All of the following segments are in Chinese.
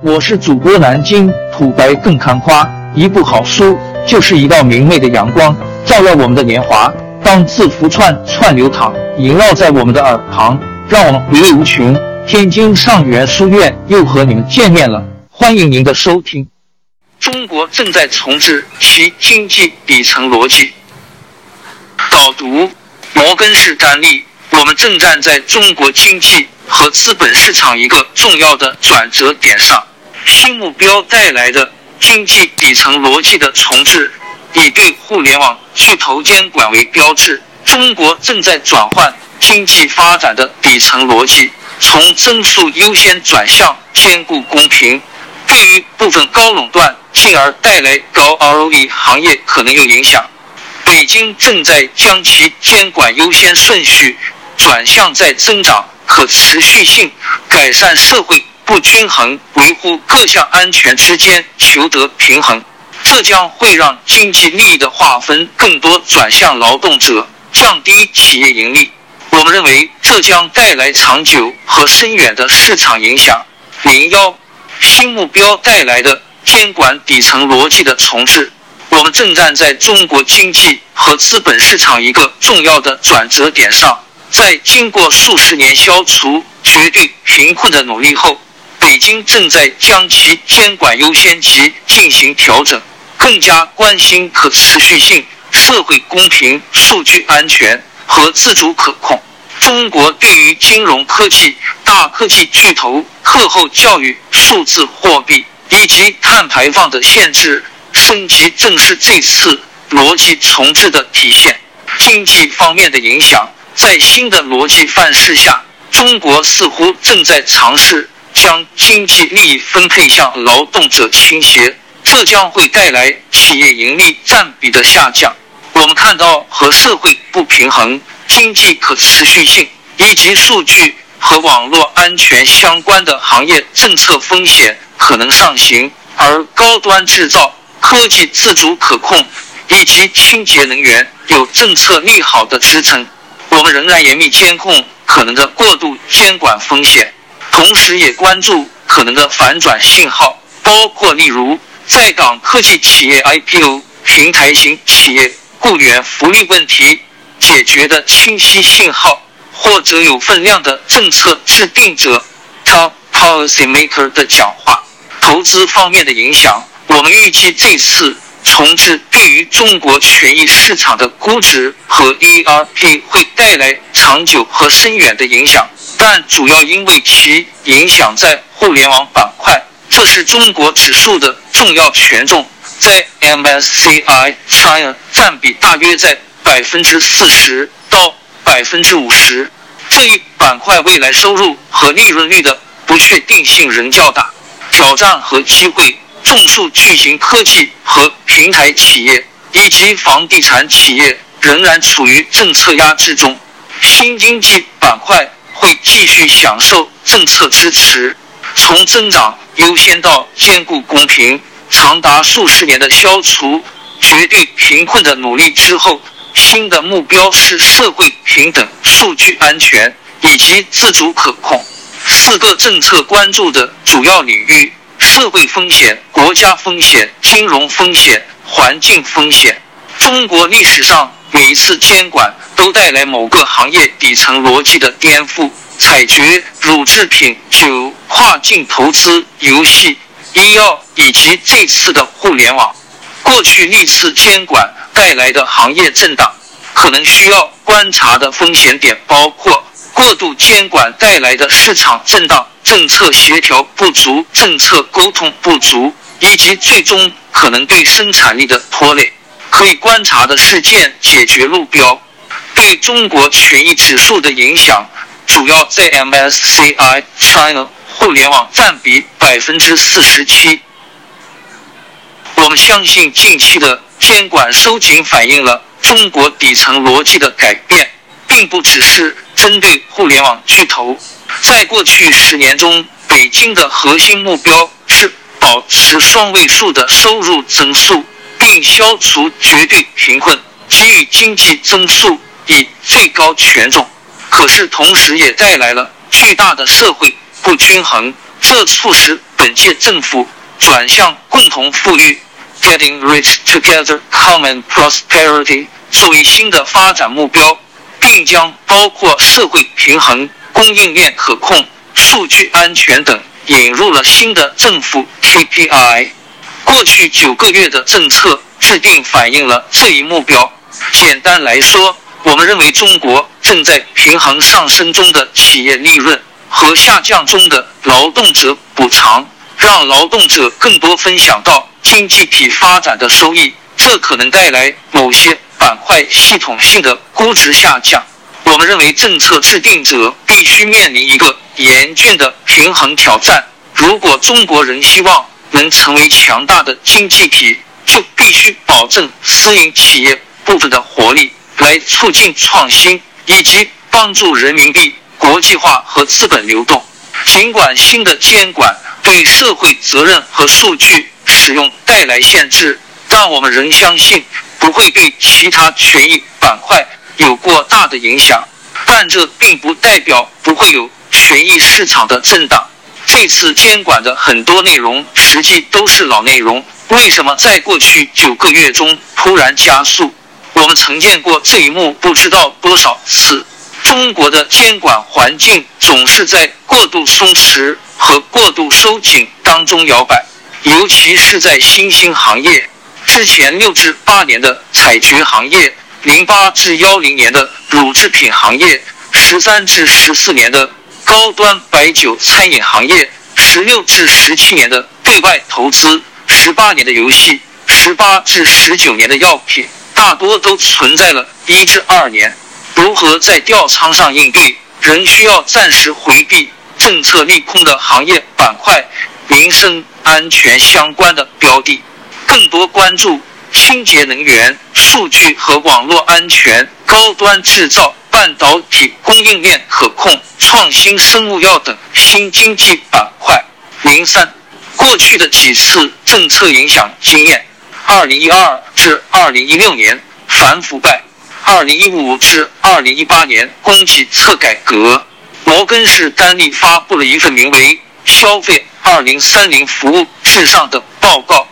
我是主播南京土白更看花，一部好书就是一道明媚的阳光，照耀我们的年华。当字符串串流淌，萦绕在我们的耳旁，让我们回味无穷。天津上元书院又和你们见面了，欢迎您的收听。中国正在重置其经济底层逻辑。导读：摩根士丹利，我们正站在中国经济和资本市场一个重要的转折点上。新目标带来的经济底层逻辑的重置，以对互联网巨头监管为标志。中国正在转换经济发展的底层逻辑，从增速优先转向兼顾公平。对于部分高垄断进而带来高 ROE 行业可能有影响。北京正在将其监管优先顺序转向在增长、可持续性、改善社会。不均衡，维护各项安全之间求得平衡，这将会让经济利益的划分更多转向劳动者，降低企业盈利。我们认为这将带来长久和深远的市场影响。零幺，新目标带来的监管底层逻辑的重置，我们正站在中国经济和资本市场一个重要的转折点上，在经过数十年消除绝对贫困的努力后。北京正在将其监管优先级进行调整，更加关心可持续性、社会公平、数据安全和自主可控。中国对于金融科技、大科技巨头、课后教育、数字货币以及碳排放的限制升级，正是这次逻辑重置的体现。经济方面的影响，在新的逻辑范式下，中国似乎正在尝试。将经济利益分配向劳动者倾斜，这将会带来企业盈利占比的下降。我们看到和社会不平衡、经济可持续性以及数据和网络安全相关的行业政策风险可能上行，而高端制造、科技自主可控以及清洁能源有政策利好的支撑。我们仍然严密监控可能的过度监管风险。同时也关注可能的反转信号，包括例如在港科技企业 IPO、平台型企业雇员福利问题解决的清晰信号，或者有分量的政策制定者 （Top Policy Maker） 的讲话。投资方面的影响，我们预计这次重置对于中国权益市场的估值和 ERP 会带来长久和深远的影响。但主要因为其影响在互联网板块，这是中国指数的重要权重，在 MSCI China 占比大约在百分之四十到百分之五十。这一板块未来收入和利润率的不确定性仍较大，挑战和机会，众数巨型科技和平台企业以及房地产企业仍然处于政策压制中，新经济板块。会继续享受政策支持，从增长优先到兼顾公平，长达数十年的消除绝对贫困的努力之后，新的目标是社会平等、数据安全以及自主可控。四个政策关注的主要领域：社会风险、国家风险、金融风险、环境风险。中国历史上每一次监管。都带来某个行业底层逻辑的颠覆，采掘、乳制品、酒、跨境投资、游戏、医药以及这次的互联网。过去历次监管带来的行业震荡，可能需要观察的风险点包括过度监管带来的市场震荡、政策协调不足、政策沟通不足，以及最终可能对生产力的拖累。可以观察的事件解决路标。对中国权益指数的影响，主要在 MSCI China 互联网占比百分之四十七。我们相信近期的监管收紧反映了中国底层逻辑的改变，并不只是针对互联网巨头。在过去十年中，北京的核心目标是保持双位数的收入增速，并消除绝对贫困，给予经济增速。以最高权重，可是同时也带来了巨大的社会不均衡，这促使本届政府转向共同富裕 （Getting Rich Together, Common Prosperity） 作为新的发展目标，并将包括社会平衡、供应链可控、数据安全等引入了新的政府 KPI。过去九个月的政策制定反映了这一目标。简单来说，我们认为中国正在平衡上升中的企业利润和下降中的劳动者补偿，让劳动者更多分享到经济体发展的收益。这可能带来某些板块系统性的估值下降。我们认为，政策制定者必须面临一个严峻的平衡挑战。如果中国人希望能成为强大的经济体，就必须保证私营企业。部分的活力来促进创新，以及帮助人民币国际化和资本流动。尽管新的监管对社会责任和数据使用带来限制，但我们仍相信不会对其他权益板块有过大的影响。但这并不代表不会有权益市场的震荡。这次监管的很多内容实际都是老内容，为什么在过去九个月中突然加速？我们曾见过这一幕不知道多少次。中国的监管环境总是在过度松弛和过度收紧当中摇摆，尤其是在新兴行业。之前六至八年的采掘行业，零八至幺零年的乳制品行业，十三至十四年的高端白酒餐饮行业，十六至十七年的对外投资，十八年的游戏，十八至十九年的药品。大多都存在了一至二年，如何在调仓上应对，仍需要暂时回避政策利空的行业板块、民生安全相关的标的，更多关注清洁能源、数据和网络安全、高端制造、半导体供应链可控、创新生物药等新经济板块。零三，过去的几次政策影响经验。二零一二至二零一六年反腐败，二零一五至二零一八年供给侧改革。摩根士丹利发布了一份名为《消费二零三零服务至上》的报告。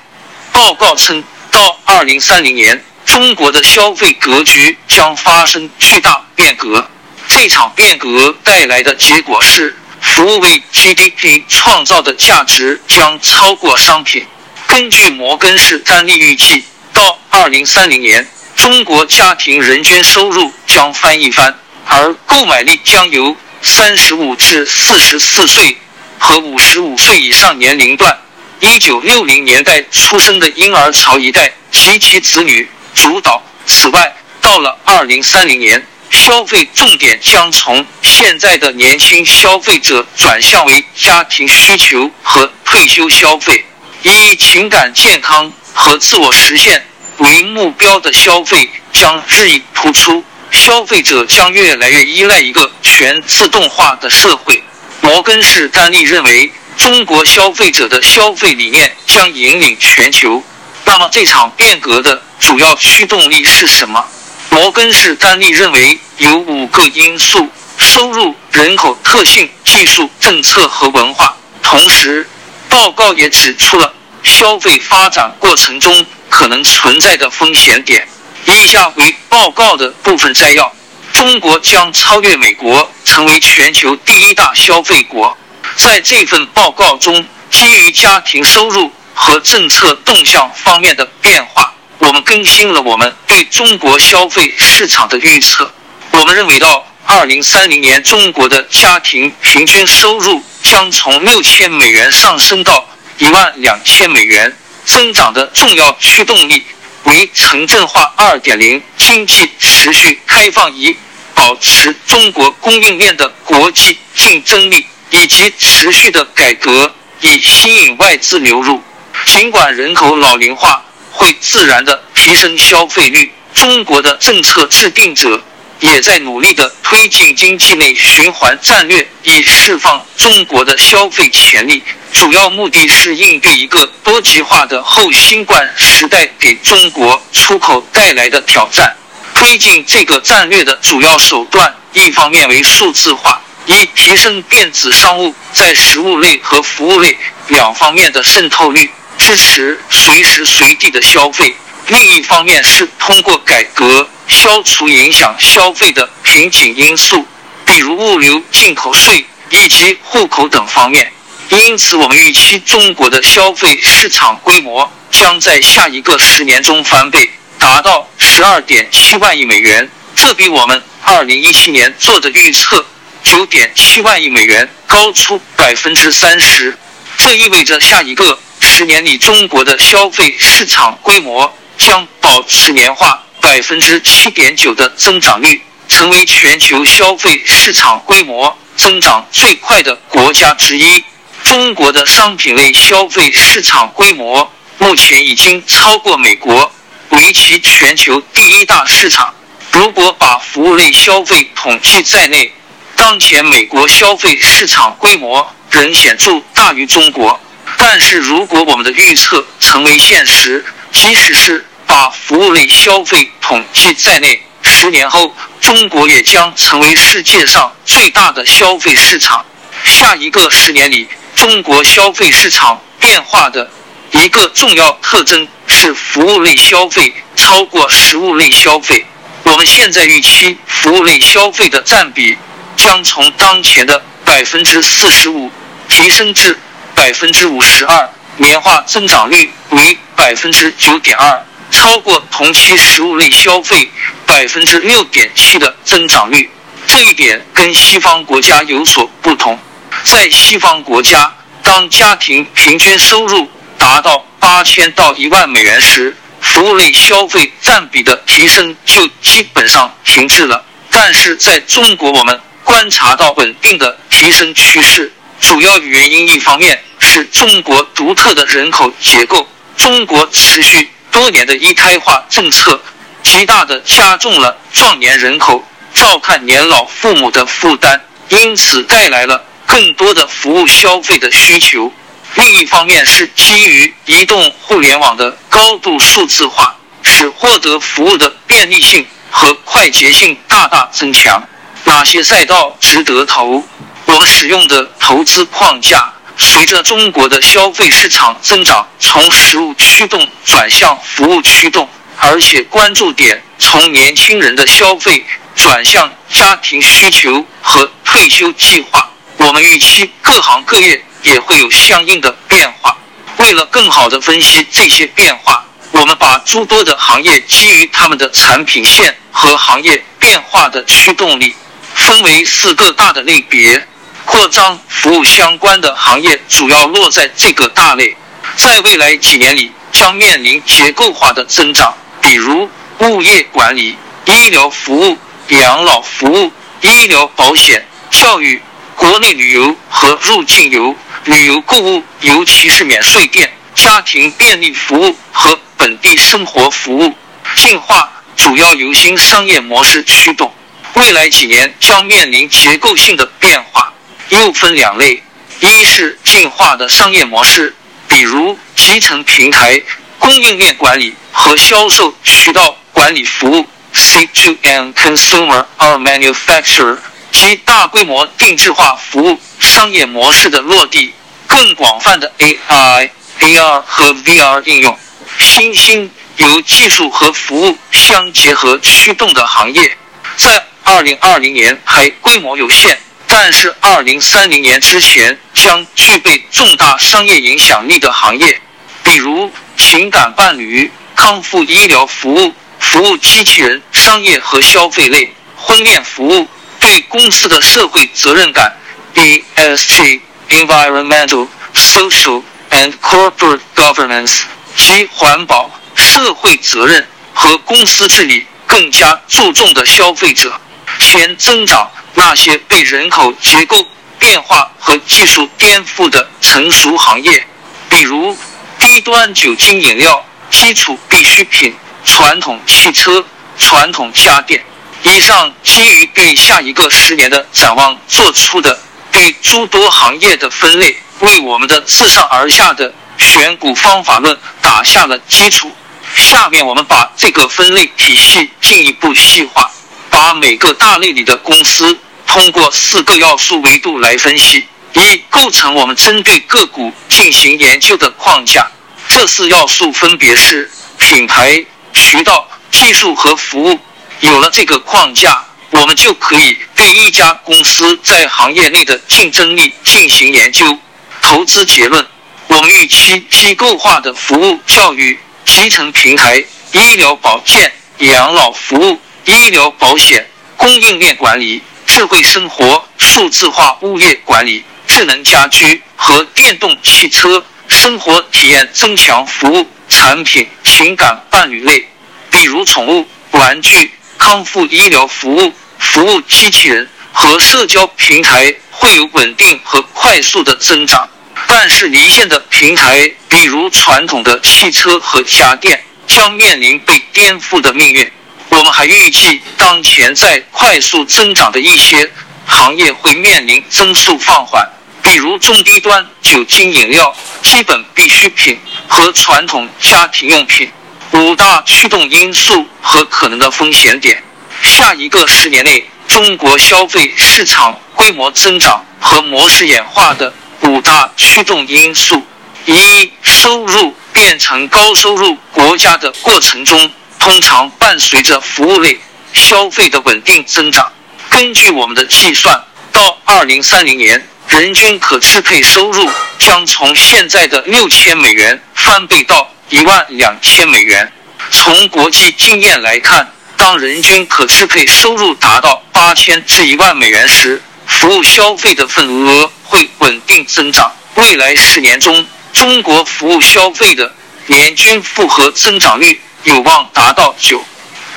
报告称，到二零三零年，中国的消费格局将发生巨大变革。这场变革带来的结果是，服务为 GDP 创造的价值将超过商品。根据摩根士丹利预计，到二零三零年，中国家庭人均收入将翻一番，而购买力将由三十五至四十四岁和五十五岁以上年龄段一九六零年代出生的婴儿潮一代及其子女主导。此外，到了二零三零年，消费重点将从现在的年轻消费者转向为家庭需求和退休消费。以情感健康和自我实现为目标的消费将日益突出，消费者将越来越依赖一个全自动化的社会。摩根士丹利认为，中国消费者的消费理念将引领全球。那么，这场变革的主要驱动力是什么？摩根士丹利认为有五个因素：收入、人口特性、技术、政策和文化。同时，报告也指出了。消费发展过程中可能存在的风险点，以下为报告的部分摘要：中国将超越美国，成为全球第一大消费国。在这份报告中，基于家庭收入和政策动向方面的变化，我们更新了我们对中国消费市场的预测。我们认为，到二零三零年，中国的家庭平均收入将从六千美元上升到。一万两千美元增长的重要驱动力为城镇化二点零、经济持续开放以保持中国供应链的国际竞争力，以及持续的改革以吸引外资流入。尽管人口老龄化会自然的提升消费率，中国的政策制定者。也在努力的推进经济内循环战略，以释放中国的消费潜力。主要目的是应对一个多极化的后新冠时代给中国出口带来的挑战。推进这个战略的主要手段，一方面为数字化，一、提升电子商务在实物类和服务类两方面的渗透率，支持随时随地的消费；另一方面是通过改革消除影响消费的瓶颈因素，比如物流、进口税以及户口等方面。因此，我们预期中国的消费市场规模将在下一个十年中翻倍，达到十二点七万亿美元。这比我们二零一七年做的预测九点七万亿美元高出百分之三十。这意味着下一个十年里，中国的消费市场规模将保持年化百分之七点九的增长率，成为全球消费市场规模增长最快的国家之一。中国的商品类消费市场规模目前已经超过美国，为其全球第一大市场。如果把服务类消费统计在内，当前美国消费市场规模仍显著大于中国。但是如果我们的预测成为现实，即使是把服务类消费统计在内，十年后中国也将成为世界上最大的消费市场。下一个十年里。中国消费市场变化的一个重要特征是服务类消费超过实物类消费。我们现在预期服务类消费的占比将从当前的百分之四十五提升至百分之五十二，年化增长率为百分之九点二，超过同期食物类消费百分之六点七的增长率。这一点跟西方国家有所不同。在西方国家，当家庭平均收入达到八千到一万美元时，服务类消费占比的提升就基本上停滞了。但是在中国，我们观察到稳定的提升趋势。主要原因一方面是中国独特的人口结构，中国持续多年的一胎化政策，极大的加重了壮年人口照看年老父母的负担，因此带来了。更多的服务消费的需求，另一方面是基于移动互联网的高度数字化，使获得服务的便利性和快捷性大大增强。哪些赛道值得投？我们使用的投资框架随着中国的消费市场增长，从实物驱动转向服务驱动，而且关注点从年轻人的消费转向家庭需求和退休计划。我们预期各行各业也会有相应的变化。为了更好地分析这些变化，我们把诸多的行业基于他们的产品线和行业变化的驱动力，分为四个大的类别。扩张服务相关的行业主要落在这个大类，在未来几年里将面临结构化的增长，比如物业管理、医疗服务、养老服务、医疗保险、教育。国内旅游和入境游、旅游购物，尤其是免税店、家庭便利服务和本地生活服务进化，主要由新商业模式驱动。未来几年将面临结构性的变化，又分两类：一是进化的商业模式，比如集成平台、供应链管理和销售渠道管理服务 （C2M Consumer or Manufacturer）。及大规模定制化服务商业模式的落地，更广泛的 AI、AR 和 VR 应用，新兴由技术和服务相结合驱动的行业，在二零二零年还规模有限，但是二零三零年之前将具备重大商业影响力的行业，比如情感伴侣、康复医疗服务、服务机器人、商业和消费类、婚恋服务。对公司的社会责任感 （ESG，Environmental, Social and Corporate Governance） 及环保、社会责任和公司治理更加注重的消费者，先增长那些被人口结构变化和技术颠覆的成熟行业，比如低端酒精饮料、基础必需品、传统汽车、传统家电。以上基于对下一个十年的展望做出的对诸多行业的分类，为我们的自上而下的选股方法论打下了基础。下面我们把这个分类体系进一步细化，把每个大类里的公司通过四个要素维度来分析，以构成我们针对个股进行研究的框架。这四要素分别是品牌、渠道、技术和服务。有了这个框架，我们就可以对一家公司在行业内的竞争力进行研究。投资结论：我们预期机构化的服务教育、集成平台、医疗保健、养老服务、医疗保险、供应链管理、智慧生活、数字化物业管理、智能家居和电动汽车、生活体验增强服务产品、情感伴侣类，比如宠物、玩具。康复医疗服务、服务机器人和社交平台会有稳定和快速的增长，但是离线的平台，比如传统的汽车和家电，将面临被颠覆的命运。我们还预计，当前在快速增长的一些行业会面临增速放缓，比如中低端酒精饮料、基本必需品和传统家庭用品。五大驱动因素和可能的风险点。下一个十年内，中国消费市场规模增长和模式演化的五大驱动因素：一、收入变成高收入国家的过程中，通常伴随着服务类消费的稳定增长。根据我们的计算，到二零三零年，人均可支配收入将从现在的六千美元翻倍到。一万两千美元。从国际经验来看，当人均可支配收入达到八千至一万美元时，服务消费的份额会稳定增长。未来十年中，中国服务消费的年均复合增长率有望达到九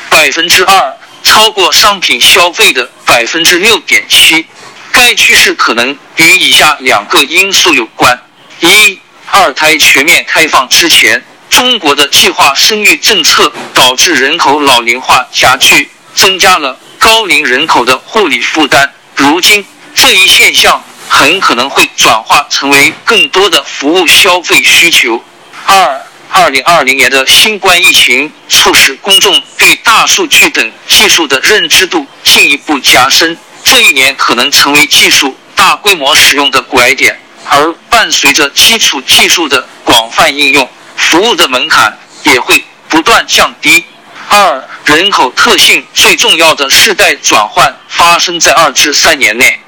百分之二，超过商品消费的百分之六点七。该趋势可能与以下两个因素有关：一、二胎全面开放之前。中国的计划生育政策导致人口老龄化加剧，增加了高龄人口的护理负担。如今，这一现象很可能会转化成为更多的服务消费需求。二，二零二零年的新冠疫情促使公众对大数据等技术的认知度进一步加深，这一年可能成为技术大规模使用的拐点，而伴随着基础技术的广泛应用。服务的门槛也会不断降低。二、人口特性最重要的世代转换发生在二至三年内。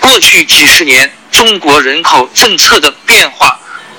过去几十年，中国人口政策的变化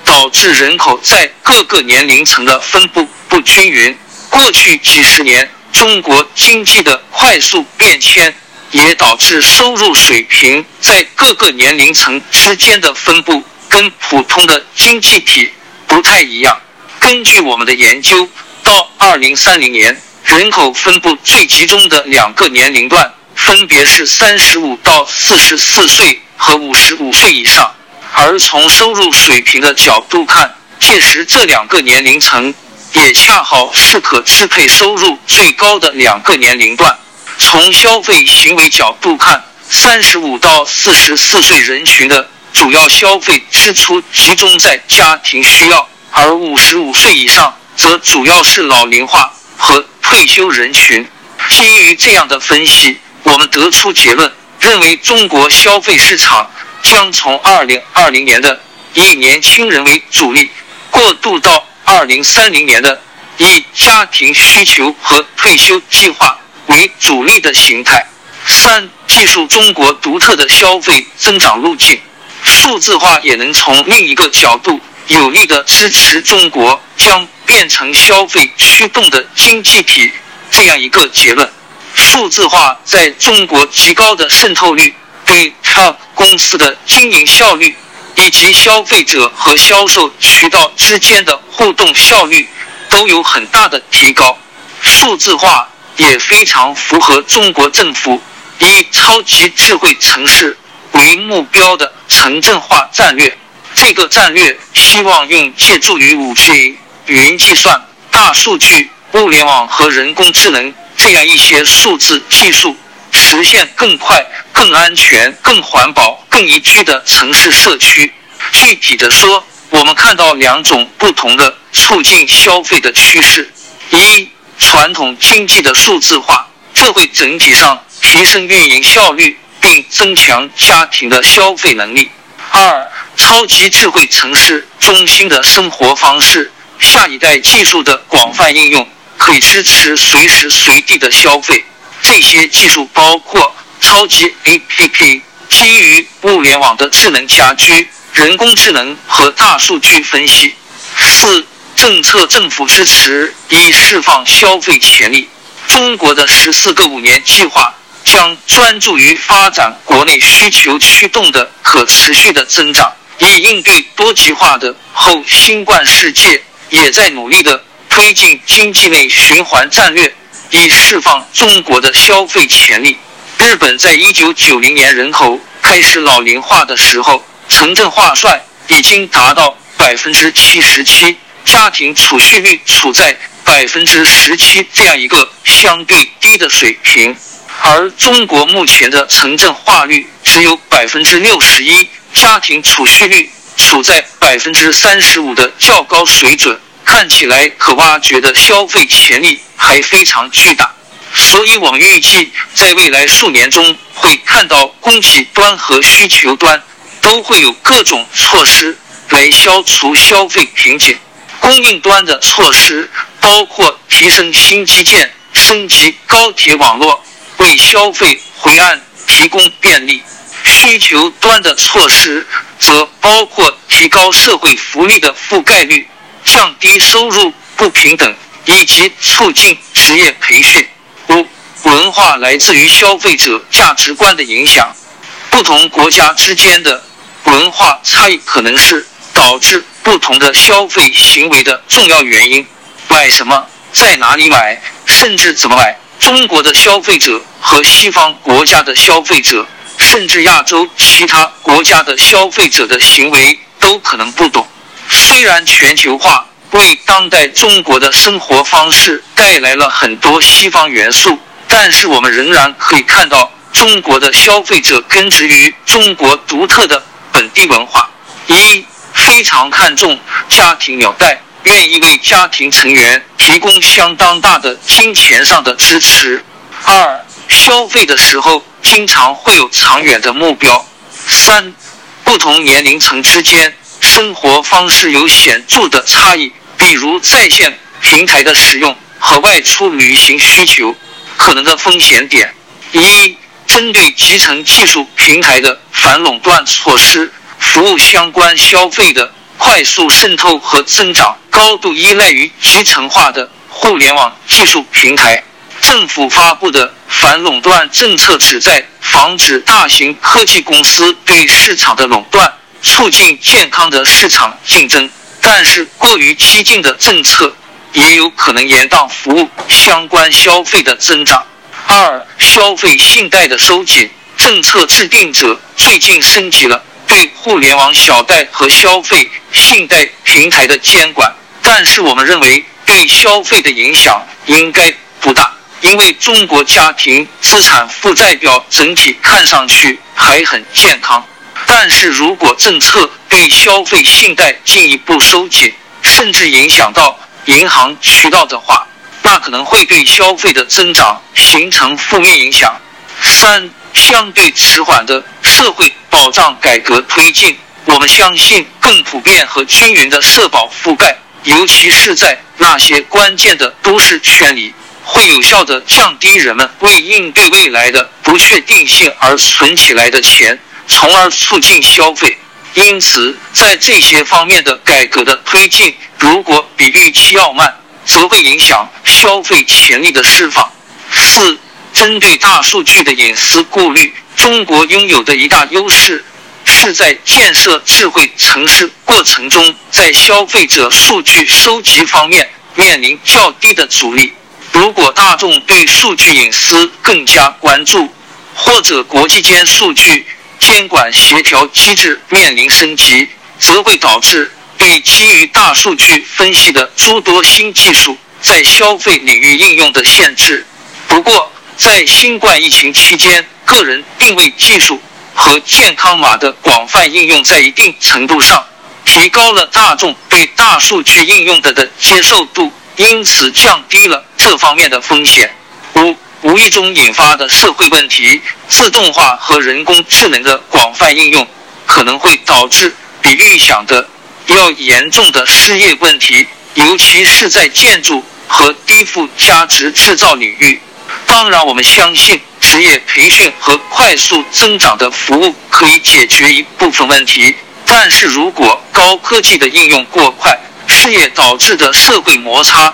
导致人口在各个年龄层的分布不均匀。过去几十年，中国经济的快速变迁也导致收入水平在各个年龄层之间的分布跟普通的经济体不太一样。根据我们的研究，到二零三零年，人口分布最集中的两个年龄段分别是三十五到四十四岁和五十五岁以上。而从收入水平的角度看，届时这两个年龄层也恰好是可支配收入最高的两个年龄段。从消费行为角度看，三十五到四十四岁人群的主要消费支出集中在家庭需要。而五十五岁以上则主要是老龄化和退休人群。基于这样的分析，我们得出结论，认为中国消费市场将从二零二零年的以年轻人为主力，过渡到二零三零年的以家庭需求和退休计划为主力的形态。三、技术中国独特的消费增长路径。数字化也能从另一个角度。有力的支持中国将变成消费驱动的经济体这样一个结论。数字化在中国极高的渗透率，对 Top 公司的经营效率以及消费者和销售渠道之间的互动效率都有很大的提高。数字化也非常符合中国政府以超级智慧城市为目标的城镇化战略。这个战略希望用借助于五 G、云计算、大数据、物联网和人工智能这样一些数字技术，实现更快、更安全、更环保、更宜居的城市社区。具体的说，我们看到两种不同的促进消费的趋势：一、传统经济的数字化，这会整体上提升运营效率，并增强家庭的消费能力。二、超级智慧城市中心的生活方式，下一代技术的广泛应用，可以支持随时随地的消费。这些技术包括超级 APP、基于物联网的智能家居、人工智能和大数据分析。四、政策政府支持以释放消费潜力。中国的十四个五年计划将专注于发展国内需求驱动的可持续的增长，以应对多极化的后新冠世界，也在努力的推进经济内循环战略。以释放中国的消费潜力。日本在一九九零年人口开始老龄化的时候，城镇化率已经达到百分之七十七，家庭储蓄率处在百分之十七这样一个相对低的水平。而中国目前的城镇化率只有百分之六十一，家庭储蓄率处在百分之三十五的较高水准。看起来可挖掘的消费潜力还非常巨大，所以我们预计在未来数年中会看到供给端和需求端都会有各种措施来消除消费瓶颈。供应端的措施包括提升新基建、升级高铁网络，为消费回岸提供便利；需求端的措施则包括提高社会福利的覆盖率。降低收入不平等，以及促进职业培训。文化来自于消费者价值观的影响。不同国家之间的文化差异可能是导致不同的消费行为的重要原因。买什么，在哪里买，甚至怎么买，中国的消费者和西方国家的消费者，甚至亚洲其他国家的消费者的行为都可能不懂。虽然全球化为当代中国的生活方式带来了很多西方元素，但是我们仍然可以看到，中国的消费者根植于中国独特的本地文化：一、非常看重家庭纽带，愿意为家庭成员提供相当大的金钱上的支持；二、消费的时候经常会有长远的目标；三、不同年龄层之间。生活方式有显著的差异，比如在线平台的使用和外出旅行需求。可能的风险点。一、针对集成技术平台的反垄断措施，服务相关消费的快速渗透和增长，高度依赖于集成化的互联网技术平台。政府发布的反垄断政策旨在防止大型科技公司对市场的垄断。促进健康的市场竞争，但是过于激进的政策也有可能延宕服务相关消费的增长。二、消费信贷的收紧，政策制定者最近升级了对互联网小贷和消费信贷平台的监管，但是我们认为对消费的影响应该不大，因为中国家庭资产负债表整体看上去还很健康。但是如果政策对消费信贷进一步收紧，甚至影响到银行渠道的话，那可能会对消费的增长形成负面影响。三、相对迟缓的社会保障改革推进，我们相信更普遍和均匀的社保覆盖，尤其是在那些关键的都市圈里，会有效的降低人们为应对未来的不确定性而存起来的钱。从而促进消费，因此在这些方面的改革的推进，如果比预期要慢，则会影响消费潜力的释放。四、针对大数据的隐私顾虑，中国拥有的一大优势是在建设智慧城市过程中，在消费者数据收集方面面临较低的阻力。如果大众对数据隐私更加关注，或者国际间数据，监管协调机制面临升级，则会导致对基于大数据分析的诸多新技术在消费领域应用的限制。不过，在新冠疫情期间，个人定位技术和健康码的广泛应用，在一定程度上提高了大众对大数据应用的的接受度，因此降低了这方面的风险。五、无意中引发的社会问题。自动化和人工智能的广泛应用，可能会导致比预想的要严重的失业问题，尤其是在建筑和低附加值制造领域。当然，我们相信职业培训和快速增长的服务可以解决一部分问题。但是如果高科技的应用过快，失业导致的社会摩擦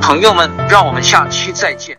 朋友们，让我们下期再见。